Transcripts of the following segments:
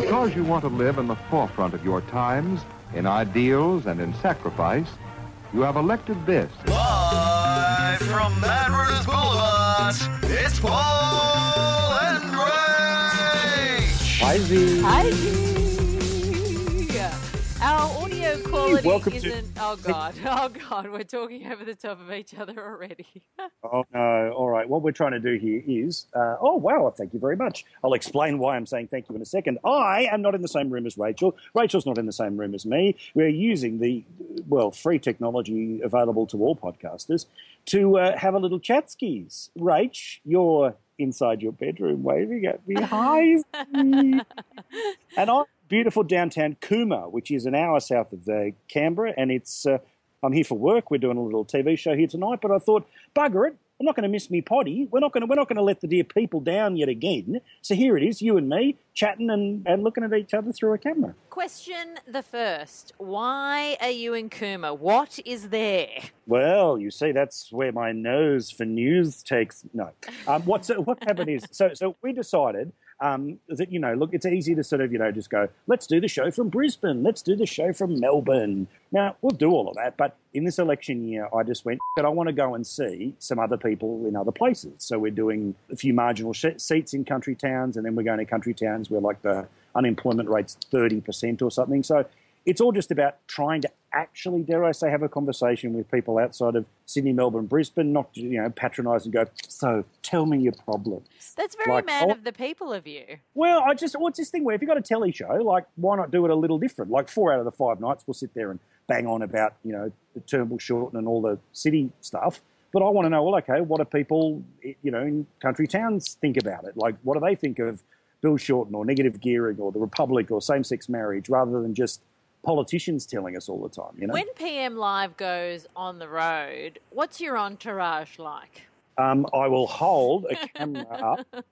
Because you want to live in the forefront of your times, in ideals and in sacrifice, you have elected this. Live from Mad Runners Boulevard, it's Paul and Rach. Hi, Z. Hi. Our audio quality welcome isn't. Oh god! Oh god! We're talking over the top of each other already. Oh, no. All right. What we're trying to do here is. Uh, oh, wow. Thank you very much. I'll explain why I'm saying thank you in a second. I am not in the same room as Rachel. Rachel's not in the same room as me. We're using the, well, free technology available to all podcasters to uh, have a little chat skis. Rach, you're inside your bedroom waving at me. Hi. And I'm beautiful downtown Cooma, which is an hour south of uh, Canberra, and it's. Uh, I'm here for work. We're doing a little TV show here tonight, but I thought, bugger it, I'm not going to miss me potty. We're not going to. We're not going to let the dear people down yet again. So here it is, you and me chatting and, and looking at each other through a camera. Question the first: Why are you in Cooma? What is there? Well, you see, that's where my nose for news takes. No, um, what's what happened is so so we decided um, that you know, look, it's easy to sort of you know just go, let's do the show from Brisbane, let's do the show from Melbourne. Now we'll do all of that, but in this election year, I just went, but I want to go and see some other people in other places. So we're doing a few marginal sh- seats in country towns, and then we're going to country towns where like the unemployment rate's thirty percent or something. So it's all just about trying to actually, dare I say, have a conversation with people outside of Sydney, Melbourne, Brisbane, not you know patronise and go. So tell me your problems. That's very Like, man oh- of the people of you. Well, I just what's this thing where if you've got a telly show, like why not do it a little different? Like four out of the five nights, we'll sit there and bang on about you know the Turnbull Shorten and all the city stuff. But I want to know, well, okay, what do people you know in country towns think about it? Like, what do they think of Bill Shorten or negative gearing or the Republic or same-sex marriage, rather than just politicians telling us all the time? You know, When PM Live goes on the road, what's your entourage like? um, I will hold a camera up.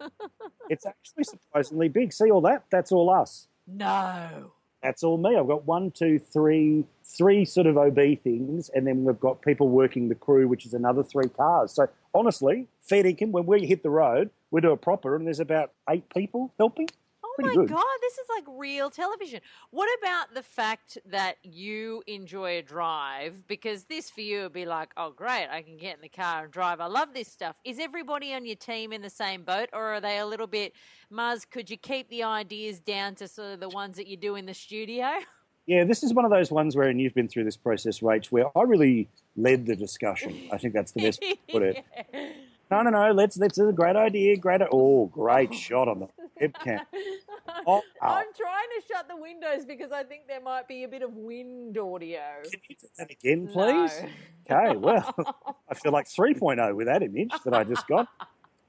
It's actually surprisingly big. See all that? That's all us. No. That's all me. I've got one, two, three, three sort of OB things, and then we've got people working the crew, which is another three cars. So honestly, fair dinkum, when we hit the road, we do a proper, and there's about eight people helping. Oh my good. god, this is like real television. What about the fact that you enjoy a drive? Because this for you would be like, oh great, I can get in the car and drive. I love this stuff. Is everybody on your team in the same boat, or are they a little bit, Muzz? Could you keep the ideas down to sort of the ones that you do in the studio? Yeah, this is one of those ones where, and you've been through this process, Rach, where I really led the discussion. I think that's the best way to put it. No, no, no. Let's. Let's. It's a great idea. Great. Oh, great shot on the webcam. Oh, I'm trying to shut the windows because I think there might be a bit of wind audio. Can you do that again, please? No. Okay, well, I feel like 3.0 with that image that I just got.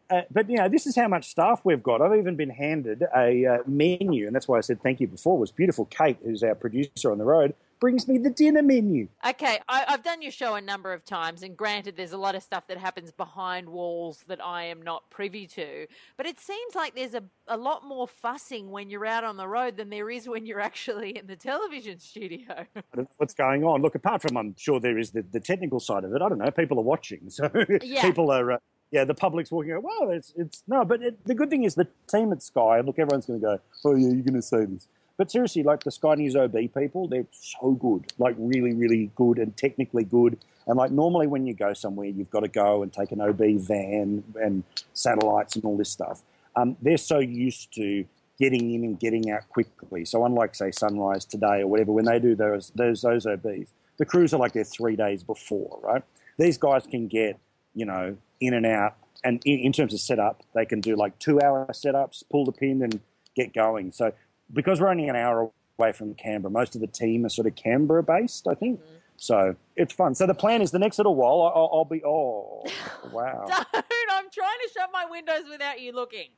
Uh, but you know, this is how much staff we've got. I've even been handed a uh, menu, and that's why I said thank you before. Was beautiful. Kate, who's our producer on the road, brings me the dinner menu. Okay, I, I've done your show a number of times, and granted, there's a lot of stuff that happens behind walls that I am not privy to. But it seems like there's a, a lot more fussing when you're out on the road than there is when you're actually in the television studio. I don't know what's going on. Look, apart from I'm sure there is the, the technical side of it. I don't know. People are watching, so Yeah. people are. Uh, yeah, the public's walking. Out, wow, it's it's no. But it, the good thing is the team at Sky. Look, everyone's going to go. Oh yeah, you're going to say this. But seriously, like the Sky News OB people, they're so good. Like really, really good and technically good. And like normally when you go somewhere, you've got to go and take an OB van and satellites and all this stuff. Um, they're so used to getting in and getting out quickly. So unlike say Sunrise today or whatever, when they do those those those OBs, the crews are like they're three days before, right? These guys can get you know in and out, and in, in terms of setup, they can do like two hour setups, pull the pin, and get going. So because we're only an hour away from Canberra, most of the team are sort of Canberra based, I think. Mm-hmm. So it's fun. So the plan is the next little while I- I'll, I'll be oh wow Don't! I'm trying to shut my windows without you looking.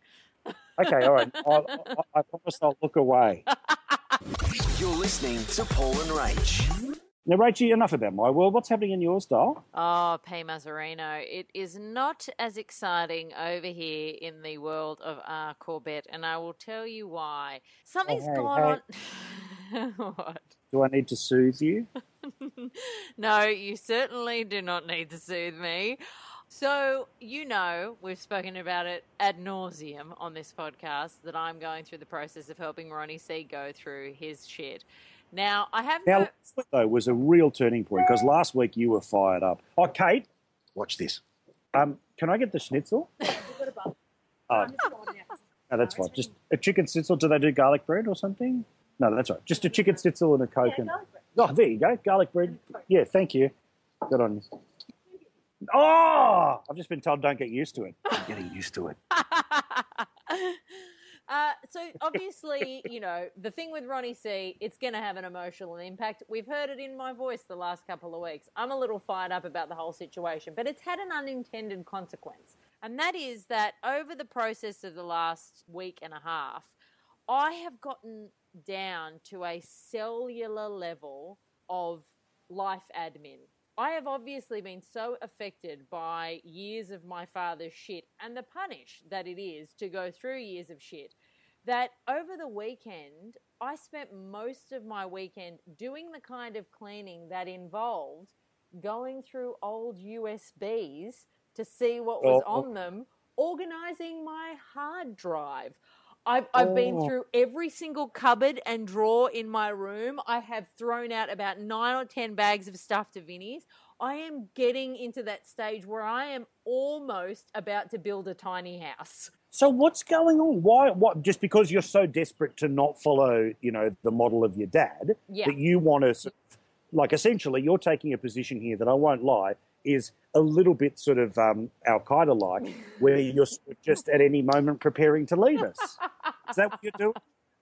okay all right I'll, I, I promise I'll look away. You're listening to Paul and Rach. Now, Rachie, enough about my world. What's happening in yours, doll? Oh, P. Mazzarino. It is not as exciting over here in the world of our Corbett, and I will tell you why. Something's hey, gone on. what? Do I need to soothe you? no, you certainly do not need to soothe me. So, you know, we've spoken about it ad nauseum on this podcast that I'm going through the process of helping Ronnie C go through his shit. Now, I have Now, no. last week, though, was a real turning point because last week you were fired up. Oh, Kate, watch this. Um, can I get the schnitzel? Oh, no, that's fine. Just a chicken schnitzel. Do they do garlic bread or something? No, that's right. Just a chicken schnitzel and a coke. and... Oh, there you go. Garlic bread. Yeah, thank you. Good on you. Oh, I've just been told don't get used to it. I'm getting used to it. Uh, so obviously, you know, the thing with Ronnie C, it's going to have an emotional impact. We've heard it in my voice the last couple of weeks. I'm a little fired up about the whole situation, but it's had an unintended consequence. And that is that over the process of the last week and a half, I have gotten down to a cellular level of life admin. I have obviously been so affected by years of my father's shit and the punish that it is to go through years of shit that over the weekend, I spent most of my weekend doing the kind of cleaning that involved going through old USBs to see what was Oh. on them, organizing my hard drive. I've, I've been Oh. through every single cupboard and drawer in my room. I have thrown out about nine or ten bags of stuff to Vinnie's. I am getting into that stage where I am almost about to build a tiny house. So what's going on? Why? What? Just because you're so desperate to not follow, you know, the model of your dad, Yeah. that you want to, like, essentially, you're taking a position here that I won't lie is a little bit sort of um, Al Qaeda like, where you're just at any moment preparing to leave us. Is that what you're doing?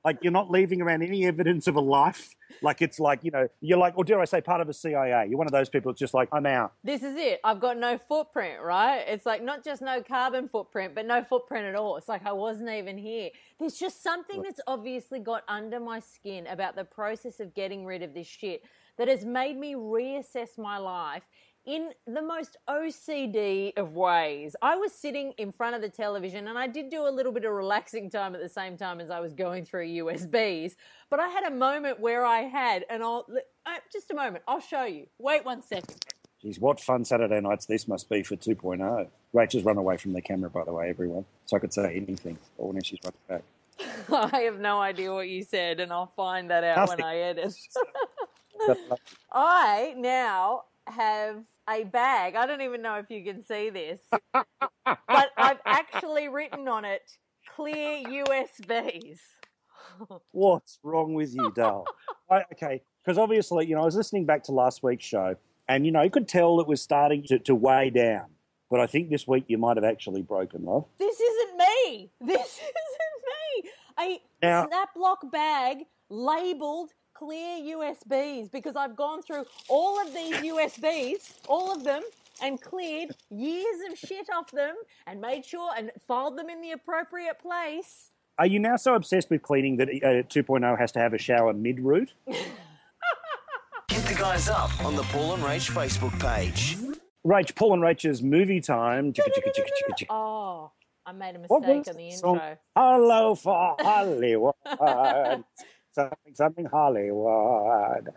Like you're not leaving around any evidence of a life. Like it's like you know you're like, or dare I say, part of a CIA. You're one of those people. that's just like I'm out. This is it. I've got no footprint, right? It's like not just no carbon footprint, but no footprint at all. It's like I wasn't even here. There's just something that's obviously got under my skin about the process of getting rid of this shit that has made me reassess my life in the most OCD of ways. I was sitting in front of the television and I did do a little bit of relaxing time at the same time as I was going through USBs, but I had a moment where I had, and I'll uh, just a moment, I'll show you. Wait one second. Geez, what fun Saturday nights this must be for 2.0. Rachel's run away from the camera, by the way, everyone. So I could say anything. Or when she's run back. I have no idea what you said, and I'll find that out when I edit. I now have a bag. I don't even know if you can see this, but I've actually written on it clear USBs. What's wrong with you, doll? I, okay, because obviously, you know, I was listening back to last week's show, and you know, you could tell it was starting to, to weigh down. But I think this week you might have actually broken, love. This isn't me. This isn't me. A Now- snap block bag labeled clear USBs because I've gone through all of these USBs, all of them, and cleared years of shit off them and made sure and filed them in the appropriate place. Are you now so obsessed with cleaning that uh, 2.0 has to have a shower mid route? Hit the guys up on the Paul and Rach Facebook page. Rach, Paul and Rach's movie time. Chicka, chicka, chicka, chicka, chicka. Oh, I made a mistake on the the song? intro. Hello for Hollywood. something, something Hollywood.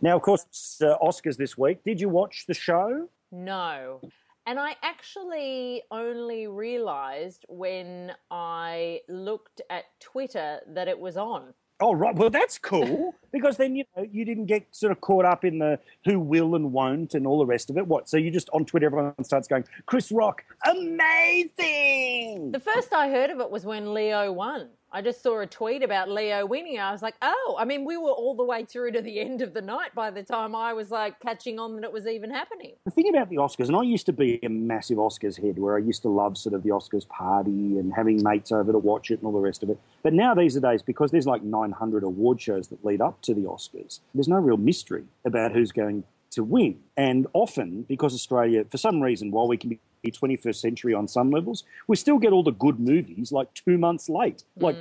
Now, of course, uh, Oscars this week. Did you watch the show? No. And I actually only realized when I looked at Twitter that it was on. Oh, right. Well, that's cool because then you know you didn't get sort of caught up in the who will and won't and all the rest of it. What? So you just on Twitter, everyone starts going, "Chris Rock, amazing!" The first I heard of it was when Leo won. I just saw a tweet about Leo winning. I was like, oh, I mean, we were all the way through to the end of the night by the time I was like catching on that it was even happening. The thing about the Oscars, and I used to be a massive Oscars head, where I used to love sort of the Oscars party and having mates over to watch it and all the rest of it. But now these are days, because there's like 900 award shows that lead up to the Oscars, there's no real mystery about who's going to win. And often, because Australia, for some reason, while we can be 21st century on some levels, we still get all the good movies like two months late. Like,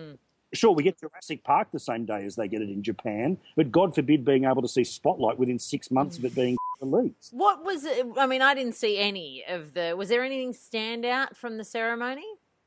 sure, we get Jurassic Park the same day as they get it in Japan, but God forbid being able to see Spotlight within six months of it being released. What was it? I mean, I didn't see any of the. Was there anything stand out from the ceremony?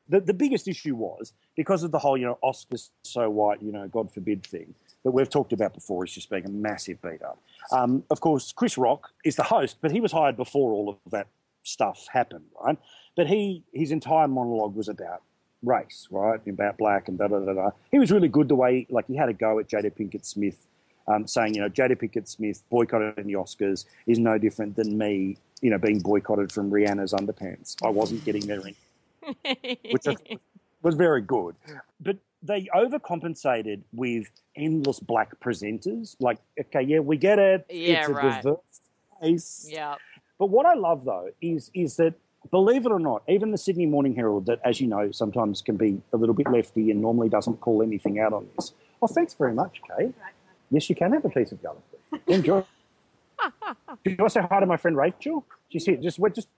the, the biggest issue was because of the whole, you know, Oscars so white, you know, God forbid thing that we've talked about before is just being a massive beat up. Um, of course, Chris Rock is the host, but he was hired before all of that stuff happened, right? But he his entire monologue was about race, right? About black and da da da da. He was really good the way like he had a go at Jada Pinkett Smith, um, saying you know Jada Pinkett Smith boycotted the Oscars is no different than me, you know, being boycotted from Rihanna's underpants. I wasn't getting there, in, which I was very good. But they overcompensated with endless black presenters. Like, okay, yeah, we get it. Yeah, it's a right. diverse space. yeah. But what I love though is is that believe it or not, even the Sydney Morning Herald, that as you know sometimes can be a little bit lefty and normally doesn't call anything out on this. Oh, thanks very much, Kate. Yes, you can have a piece of gum. Enjoy. Do you want to say hi to my friend Rachel? She's here. Just we're just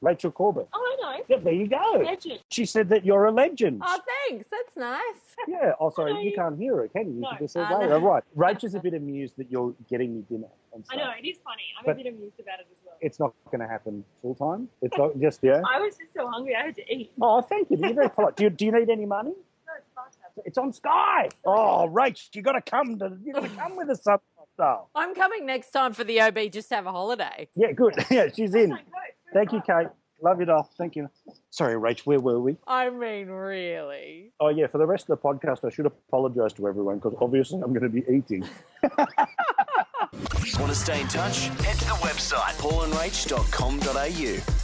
Rachel Corbett. Oh, I know. Yeah, there you go. Legend. She said that you're a legend. Oh, thanks. That's nice. Yeah. Oh, sorry, you can't hear her, can you? No. You just said Oh, later. no. Right. Rachel's a bit amused that you're getting me dinner. And I know, it is funny. I'm But- a bit amused about it as well. It's not going to happen full time. It's not just yeah. I was just so hungry, I had to eat. Oh, thank you. You're very polite. Do you, do you need any money? No, it's fast tab. It's on Sky. Oh, Rach, you got to come to. You got to come with us sometime. I'm coming next time for the OB just to have a holiday. Yeah, good. Yeah, she's in. Don't go, it's Thank you, Kate. Love you, doll. Thank you. Sorry, Rach. Where were we? I mean, really. Oh, yeah. For the rest of the podcast, I should apologise to everyone because obviously I'm going to be eating. Want to stay in touch? Head to the website paulandrach.com.au.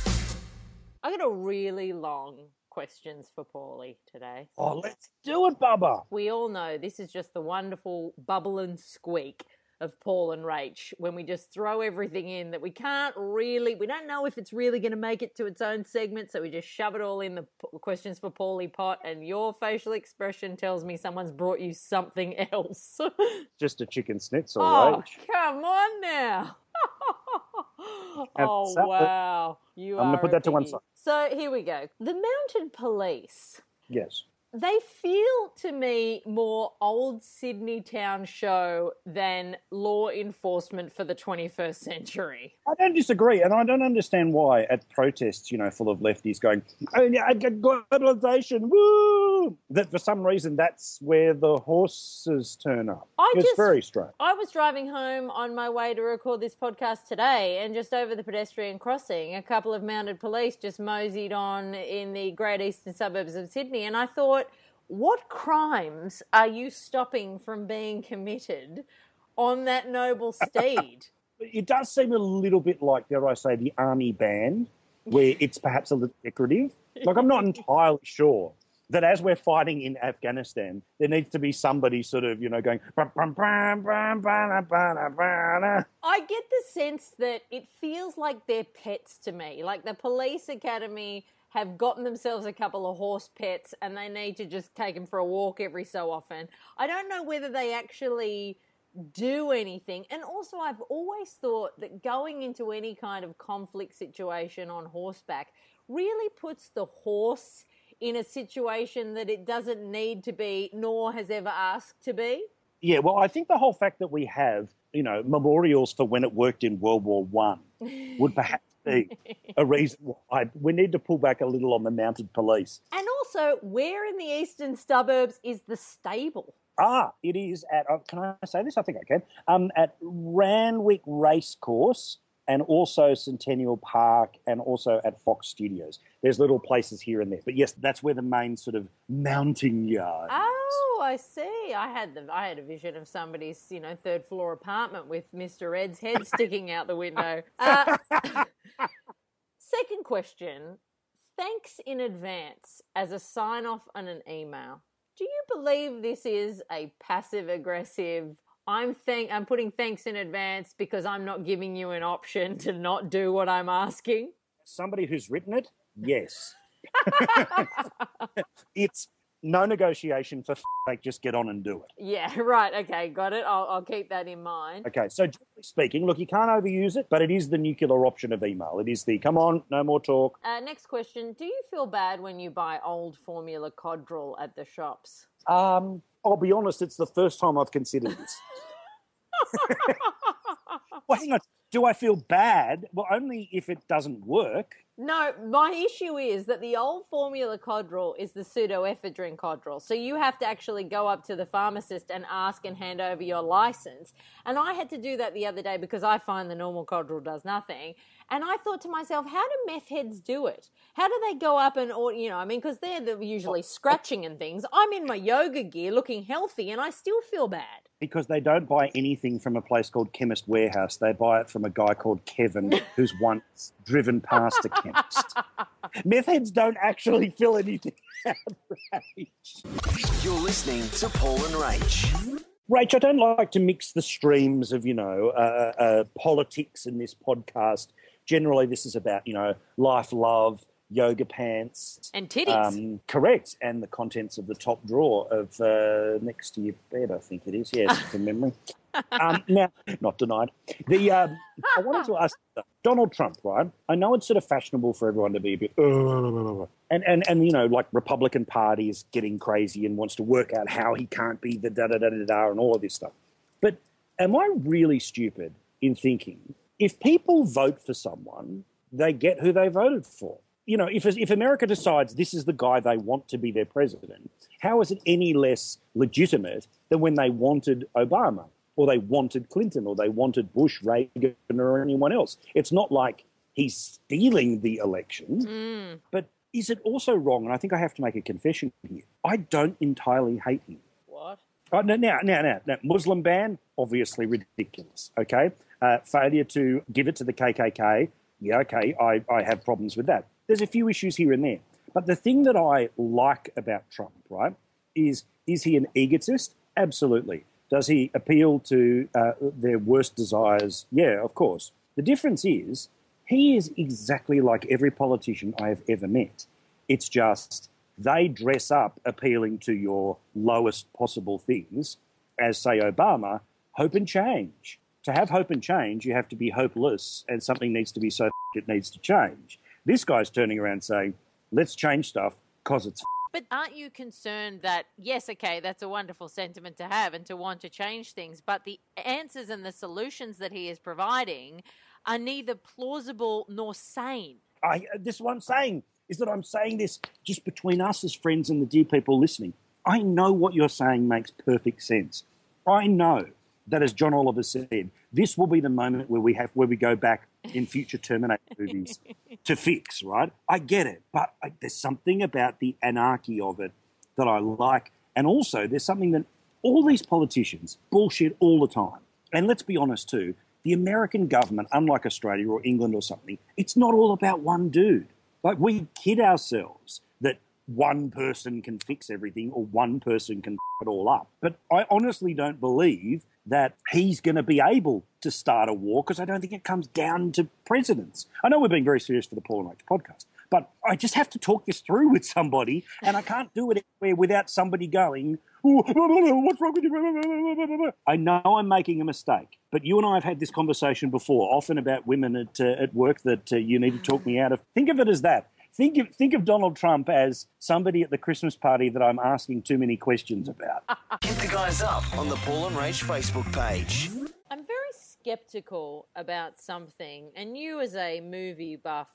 I got a really long questions for Paulie today. Oh, let's do it, Bubba. We all know this is just the wonderful bubble and squeak of Paul and Rach when we just throw everything in that we can't really, we don't know if it's really going to make it to its own segment, so we just shove it all in the questions for Paulie pot, and your facial expression tells me someone's brought you something else. Just a chicken schnitzel, oh, Rach. come on now. Oh, wow. You I'm gonna put that to one side. So here we go. The mounted police Yes. They feel to me more old Sydney town show than law enforcement for the 21st century. I don't disagree, and I don't understand why at protests, you know, full of lefties going, "Oh, yeah, globalization, woo!" That for some reason that's where the horses turn up. I it's just- very strange. I was driving home on my way to record this podcast today, and just over the pedestrian crossing, a couple of mounted police just moseyed on in the great eastern suburbs of Sydney, and I thought, what crimes are you stopping from being committed on that noble steed? It does seem a little bit like, dare I say, the army band, where it's perhaps a little decorative. Like I'm not entirely sure that as we're fighting in Afghanistan, there needs to be somebody sort of, you know, going. I get the sense that it feels like they're pets to me. Like the police academy have gotten themselves a couple of horse pets and they need to just take them for a walk every so often. I don't know whether they actually do anything. And also, I've always thought that going into any kind of conflict situation on horseback really puts the horse in a situation that it doesn't need to be, nor has ever asked to be. Yeah, well, I think the whole fact that we have, you know, memorials for when it worked in World War One would perhaps be a reason why we need to pull back a little on the mounted police. And also, where in the eastern suburbs is the stable? Ah, it is at. Uh, can I say this? I think I can. Um, at Randwick Racecourse and also Centennial Park and also at Fox Studios. There's little places here and there, but yes, that's where the main sort of mounting yard. is. Oh, I see. I had the I had a vision of somebody's you know third floor apartment with Mister Ed's head sticking out the window. Uh, second question. Thanks in advance as a sign off on an email. Do you believe this is a passive aggressive? I'm thank I'm putting thanks in advance because I'm not giving you an option to not do what I'm asking. Somebody who's written it, yes. it's no negotiation for like just get on and do it. Yeah, right. Okay, got it. I'll, I'll keep that in mind. Okay, so generally speaking, look, you can't overuse it, but it is the nuclear option of email. It is the come on, no more talk. Uh, next question. Do you feel bad when you buy old formula codral at the shops? Um, I'll be honest, it's the first time I've considered this. well, hang on. Do I feel bad? Well, only if it doesn't work. No, my issue is that the old formula Codral is the pseudoephedrine Codral. So you have to actually go up to the pharmacist and ask and hand over your license. And I had to do that the other day because I find the normal Codral does nothing. And I thought to myself, how do meth heads do it? How do they go up and, or, you know, I mean, because they're the, usually scratching and things. I'm in my yoga gear looking healthy and I still feel bad. Because they don't buy anything from a place called Chemist Warehouse. They buy it from a guy called Kevin who's once driven past a chemist. Meth heads don't actually fill anything out, Rach. You're listening to Paul and Rach. Rach, I don't like to mix the streams of, you know, uh, uh, politics in this podcast. Generally, this is about, you know, life, love, yoga pants. And titties. Um, correct. And the contents of the top drawer of uh, next to your bed, I think it is. Yes, from memory. Um, now, not denied. The um, I wanted to ask Donald Trump, right? I know it's sort of fashionable for everyone to be a bit, "Uh," and and and you know, like Republican Party is getting crazy and wants to work out how he can't be the da da da da da and all of this stuff. But am I really stupid in thinking if people vote for someone, they get who they voted for? You know, if if America decides this is the guy they want to be their president, how is it any less legitimate than when they wanted Obama? or they wanted Clinton, or they wanted Bush, Reagan, or anyone else. It's not like he's stealing the election, but is it also wrong? And I think I have to make a confession here. I don't entirely hate him. What? Oh, no, now, now, now, now, Muslim ban, obviously ridiculous. Okay, uh, failure to give it to the KKK. Yeah, okay, I, I have problems with that. There's a few issues here and there, but the thing that I like about Trump, right, is is he an egotist? Absolutely. Does he appeal to uh, their worst desires? Yeah, of course. The difference is he is exactly like every politician I have ever met. It's just they dress up appealing to your lowest possible things, as, say, Obama, hope and change. To have hope and change, you have to be hopeless, and something needs to be so it needs to change. This guy's turning around saying, let's change stuff because it's But aren't you concerned that, yes, okay, that's a wonderful sentiment to have and to want to change things, but the answers and the solutions that he is providing are neither plausible nor sane? I, uh, this is what I'm saying is that I'm saying this just between us as friends and the dear people listening. I know what you're saying makes perfect sense. I know that, as John Oliver said, this will be the moment where we have where we go back in future Terminator movies to fix. Right? I get it, but I, there's something about the anarchy of it that I like, and also there's something that all these politicians bullshit all the time. And let's be honest too, the American government, unlike Australia or England or something, it's not all about one dude. Like we kid ourselves that one person can fix everything or one person can f- it all up. But I honestly don't believe that he's going to be able to start a war because I don't think it comes down to presidents. I know we're being very serious for the Paul and Rach podcast, but I just have to talk this through with somebody, and I can't do it anywhere without somebody going, "Oh, what's wrong with you? I know I'm making a mistake, but you and I have had this conversation before, often about women at, uh, at work that uh, you need to talk me out of. Think of it as that. Think of, think of Donald Trump as somebody at the Christmas party that I'm asking too many questions about. Hit the guys up on the Paul and Rach Facebook page. I'm very skeptical about something, and you, as a movie buff,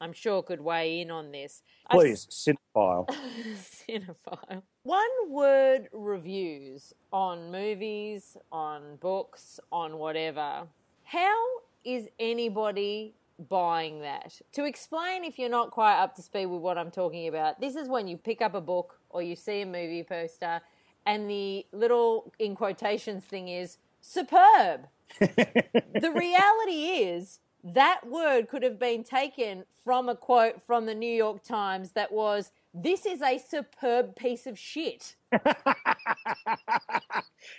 I'm sure could weigh in on this. I've Please, cinephile. Cinephile. One word reviews on movies, on books, on whatever. How is anybody buying that? To explain, if you're not quite up to speed with what I'm talking about, this is when you pick up a book or you see a movie poster and the little in quotations thing is superb. the reality is that word could have been taken from a quote from the New York Times that was, This is a superb piece of shit.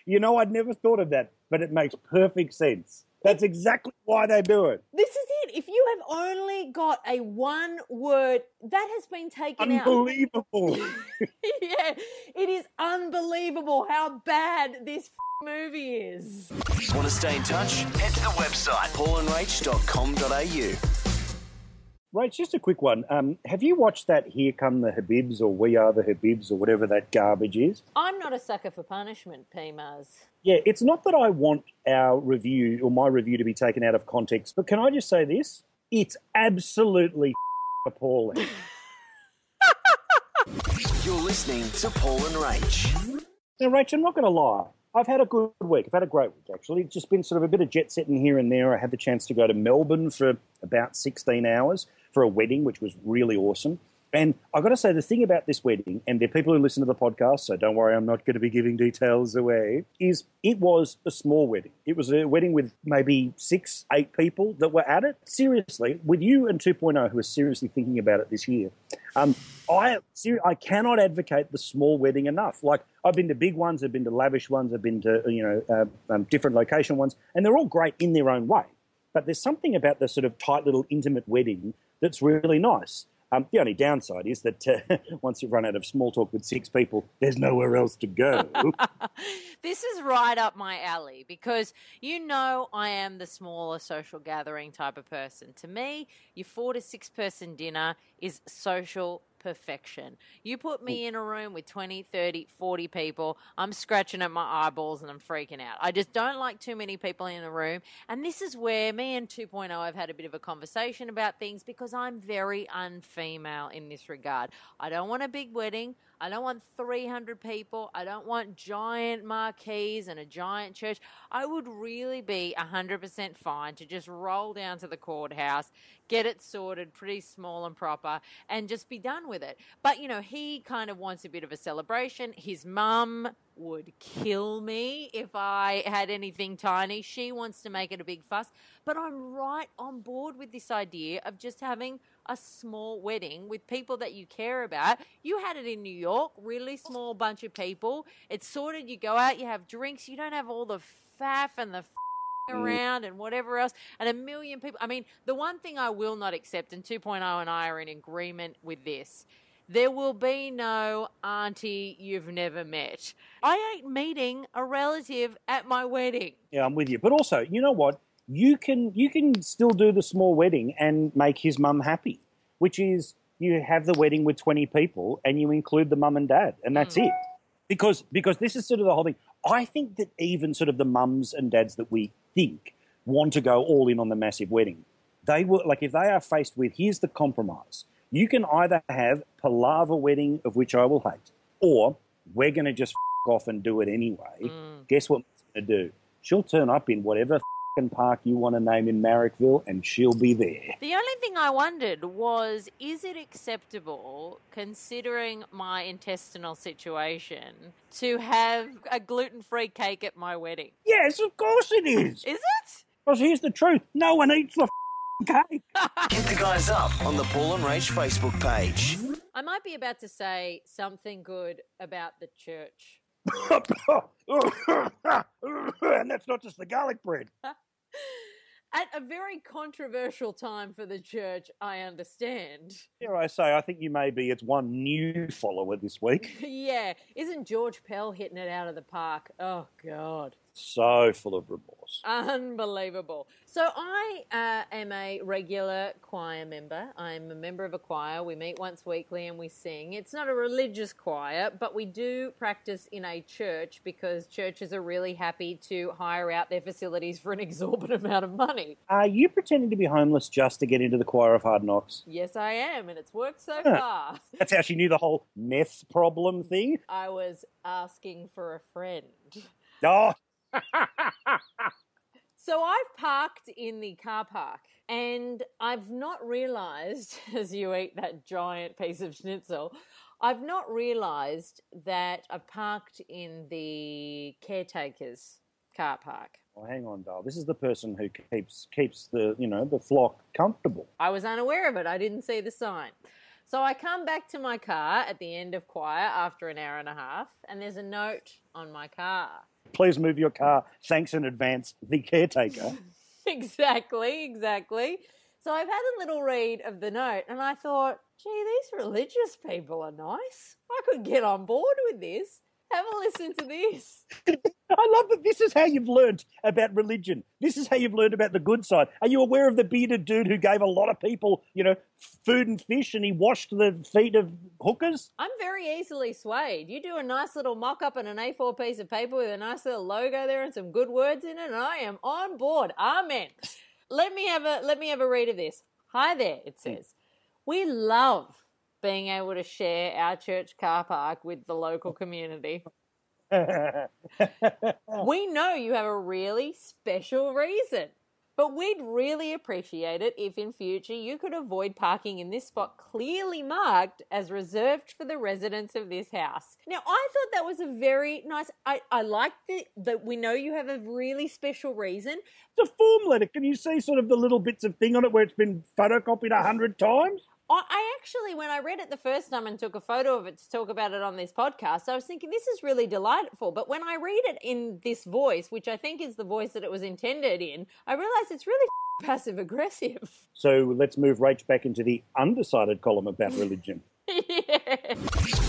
you know, I'd never thought of that, but it makes perfect sense. That's exactly why they do it. This is it. If you have only got a one word, that has been taken out. Unbelievable. yeah, it is unbelievable how bad this f- movie is. Want to stay in touch? Head to the website paulandrach.com.au. Right, just a quick one. Um, have you watched that Here Come the Habibs or We Are the Habibs or whatever that garbage is? I'm not a sucker for punishment, PMAs. Yeah, it's not that I want our review or my review to be taken out of context, but can I just say this? It's absolutely appalling. You're listening to Paul and Rach. Now, Rach, I'm not going to lie. I've had a good week. I've had a great week, actually. It's just been sort of a bit of jet setting here and there. I had the chance to go to Melbourne for about 16 hours for a wedding, which was really awesome. And I've got to say, the thing about this wedding, and there are people who listen to the podcast, so don't worry, I'm not going to be giving details away, is it was a small wedding. It was a wedding with maybe six, eight people that were at it. Seriously, with you and 2.0 who are seriously thinking about it this year, um, I, I cannot advocate the small wedding enough. Like, I've been to big ones, I've been to lavish ones, I've been to, you know, uh, um, different location ones, and they're all great in their own way. But there's something about the sort of tight little intimate wedding that's really nice. Um, the only downside is that uh, once you've run out of small talk with six people, there's nowhere else to go. this is right up my alley because you know I am the smaller social gathering type of person. To me, your four to six person dinner is social perfection. You put me in a room with 20, 30, 40 people, I'm scratching at my eyeballs and I'm freaking out. I just don't like too many people in a room. And this is where me and 2.0 have had a bit of a conversation about things because I'm very unfemale in this regard. I don't want a big wedding. I don't want 300 people. I don't want giant marquees and a giant church. I would really be 100% fine to just roll down to the courthouse, get it sorted pretty small and proper, and just be done with it. But, you know, he kind of wants a bit of a celebration. His mum would kill me if I had anything tiny. She wants to make it a big fuss. But I'm right on board with this idea of just having a small wedding with people that you care about. You had it in New York, really small bunch of people. It's sorted. You go out, you have drinks. You don't have all the faff and the f- mm. around and whatever else and a million people. I mean, the one thing I will not accept, and 2.0 and I are in agreement with this. There will be no auntie you've never met. I ain't meeting a relative at my wedding. yeah, I'm with you. But also, you know what? You can you can still do the small wedding and make his mum happy, which is you have the wedding with 20 people and you include the mum and dad, and that's it. Because because this is sort of the whole thing. I think that even sort of the mums and dads that we think want to go all in on the massive wedding, they will like if they are faced with here's the compromise. You can either have palaver wedding of which I will hate, or we're going to just f- off and do it anyway. Mm. Guess what going to do? She'll turn up in whatever park you want to name in Marrickville, and she'll be there. The only thing I wondered was is it acceptable, considering my intestinal situation, to have a gluten free cake at my wedding? Yes, of course it is. Is it? Because here's the truth: no one eats the f***ing cake. Hit the guys up on the Paul and Rach Facebook page. I might be about to say something good about the church. and that's not just the garlic bread. At a very controversial time for the church, I understand. Dare I say, I think you may be its one new follower this week. yeah, isn't George Pell hitting it out of the park? Oh, God. So full of remorse. Unbelievable. So I uh, am a regular choir member. I'm a member of a choir. We meet once weekly and we sing. It's not a religious choir, but we do practice in a church because churches are really happy to hire out their facilities for an exorbitant amount of money. Are you pretending to be homeless just to get into the choir of hard knocks? Yes, I am, and it's worked so Huh. far. That's how she knew the whole meth problem thing. I was asking for a friend. Oh, So I've parked in the car park and I've not realized, as you eat that giant piece of schnitzel, I've not realized that I've parked in the caretaker's car park. well, hang on, Dale. This is the person who keeps keeps the you know the flock comfortable. I was unaware of it. I didn't see the sign. So I come back to my car at the end of choir after an hour and a half, and there's a note on my car. Please move your car. Thanks in advance, the caretaker. exactly, exactly. So I've had a little read of the note and I thought, gee, these religious people are nice. I could get on board with this. Have a listen to this. I love that this is how you've learned about religion. This is how you've learned about the good side. Are you aware of the bearded dude who gave a lot of people, you know, food and fish and he washed the feet of hookers? I'm very easily swayed. You do a nice little mock up and an A4 piece of paper with a nice little logo there and some good words in it, and I am on board. Amen. Let me have a let me have a read of this. Hi there, it says. Hmm. We love being able to share our church car park with the local community. We know you have a really special reason, but we'd really appreciate it if in future you could avoid parking in this spot clearly marked as reserved for the residents of this house. Now, I thought that was a very nice. I, I like the, that we know you have a really special reason. It's a form letter. Can you see sort of the little bits of thing on it where it's been photocopied a hundred times? I- I actually, when I read it the first time and took a photo of it to talk about it on this podcast, I was thinking this is really delightful. But when I read it in this voice, which I think is the voice that it was intended in, I realize it's really passive aggressive. So let's move Rach back into the undecided column about religion. yeah.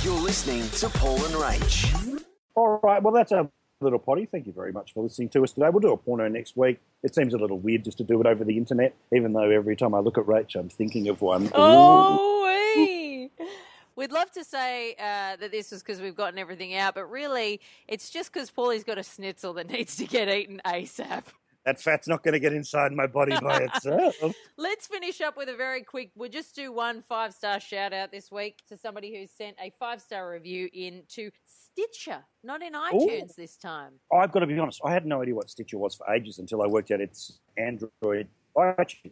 You're listening to Paul and Rach. All right, well, that's our little potty. Thank you very much for listening to us today. We'll do a porno next week. It seems a little weird just to do it over the internet, even though every time I look at Rach, I'm thinking of one. Oh, wee. We'd love to say uh, that this was because we've gotten everything out, but really, it's just because Paulie's got a schnitzel that needs to get eaten ASAP. That fat's not going to get inside my body by itself. Let's finish up with a very quick. We'll just do one five star shout out this week to somebody who sent a five star review in to Stitcher, not in iTunes this time. I've got to be honest, I had no idea what Stitcher was for ages until I worked out it's Android iTunes.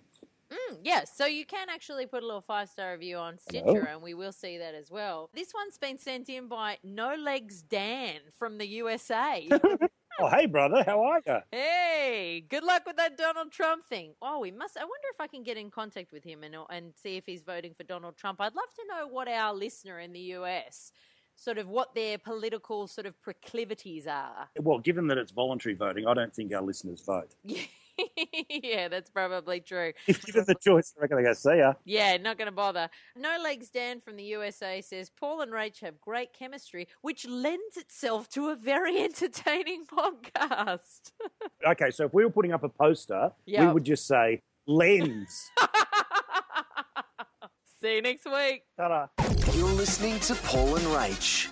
Mm, yes, so you can actually put a little five star review on Stitcher, Hello. and we will see that as well. This one's been sent in by No Legs Dan from the USA. Oh, hey, brother, how are you? hey, good luck with that Donald Trump thing. Oh, we must. I wonder if I can get in contact with him and uh, and see if he's voting for Donald Trump. I'd love to know what our listener in the US, sort of what their political sort of proclivities are. Well, given that it's voluntary voting, I don't think our listeners vote. yeah, that's probably true. If given the choice, I reckon I go see ya. Yeah, not going to bother. No Legs Dan from the USA says Paul and Rach have great chemistry, which lends itself to a very entertaining podcast. Okay, so if we were putting up a poster, Yeah. we would just say lens. See you next week. Ta-da. You're listening to Paul and Rach.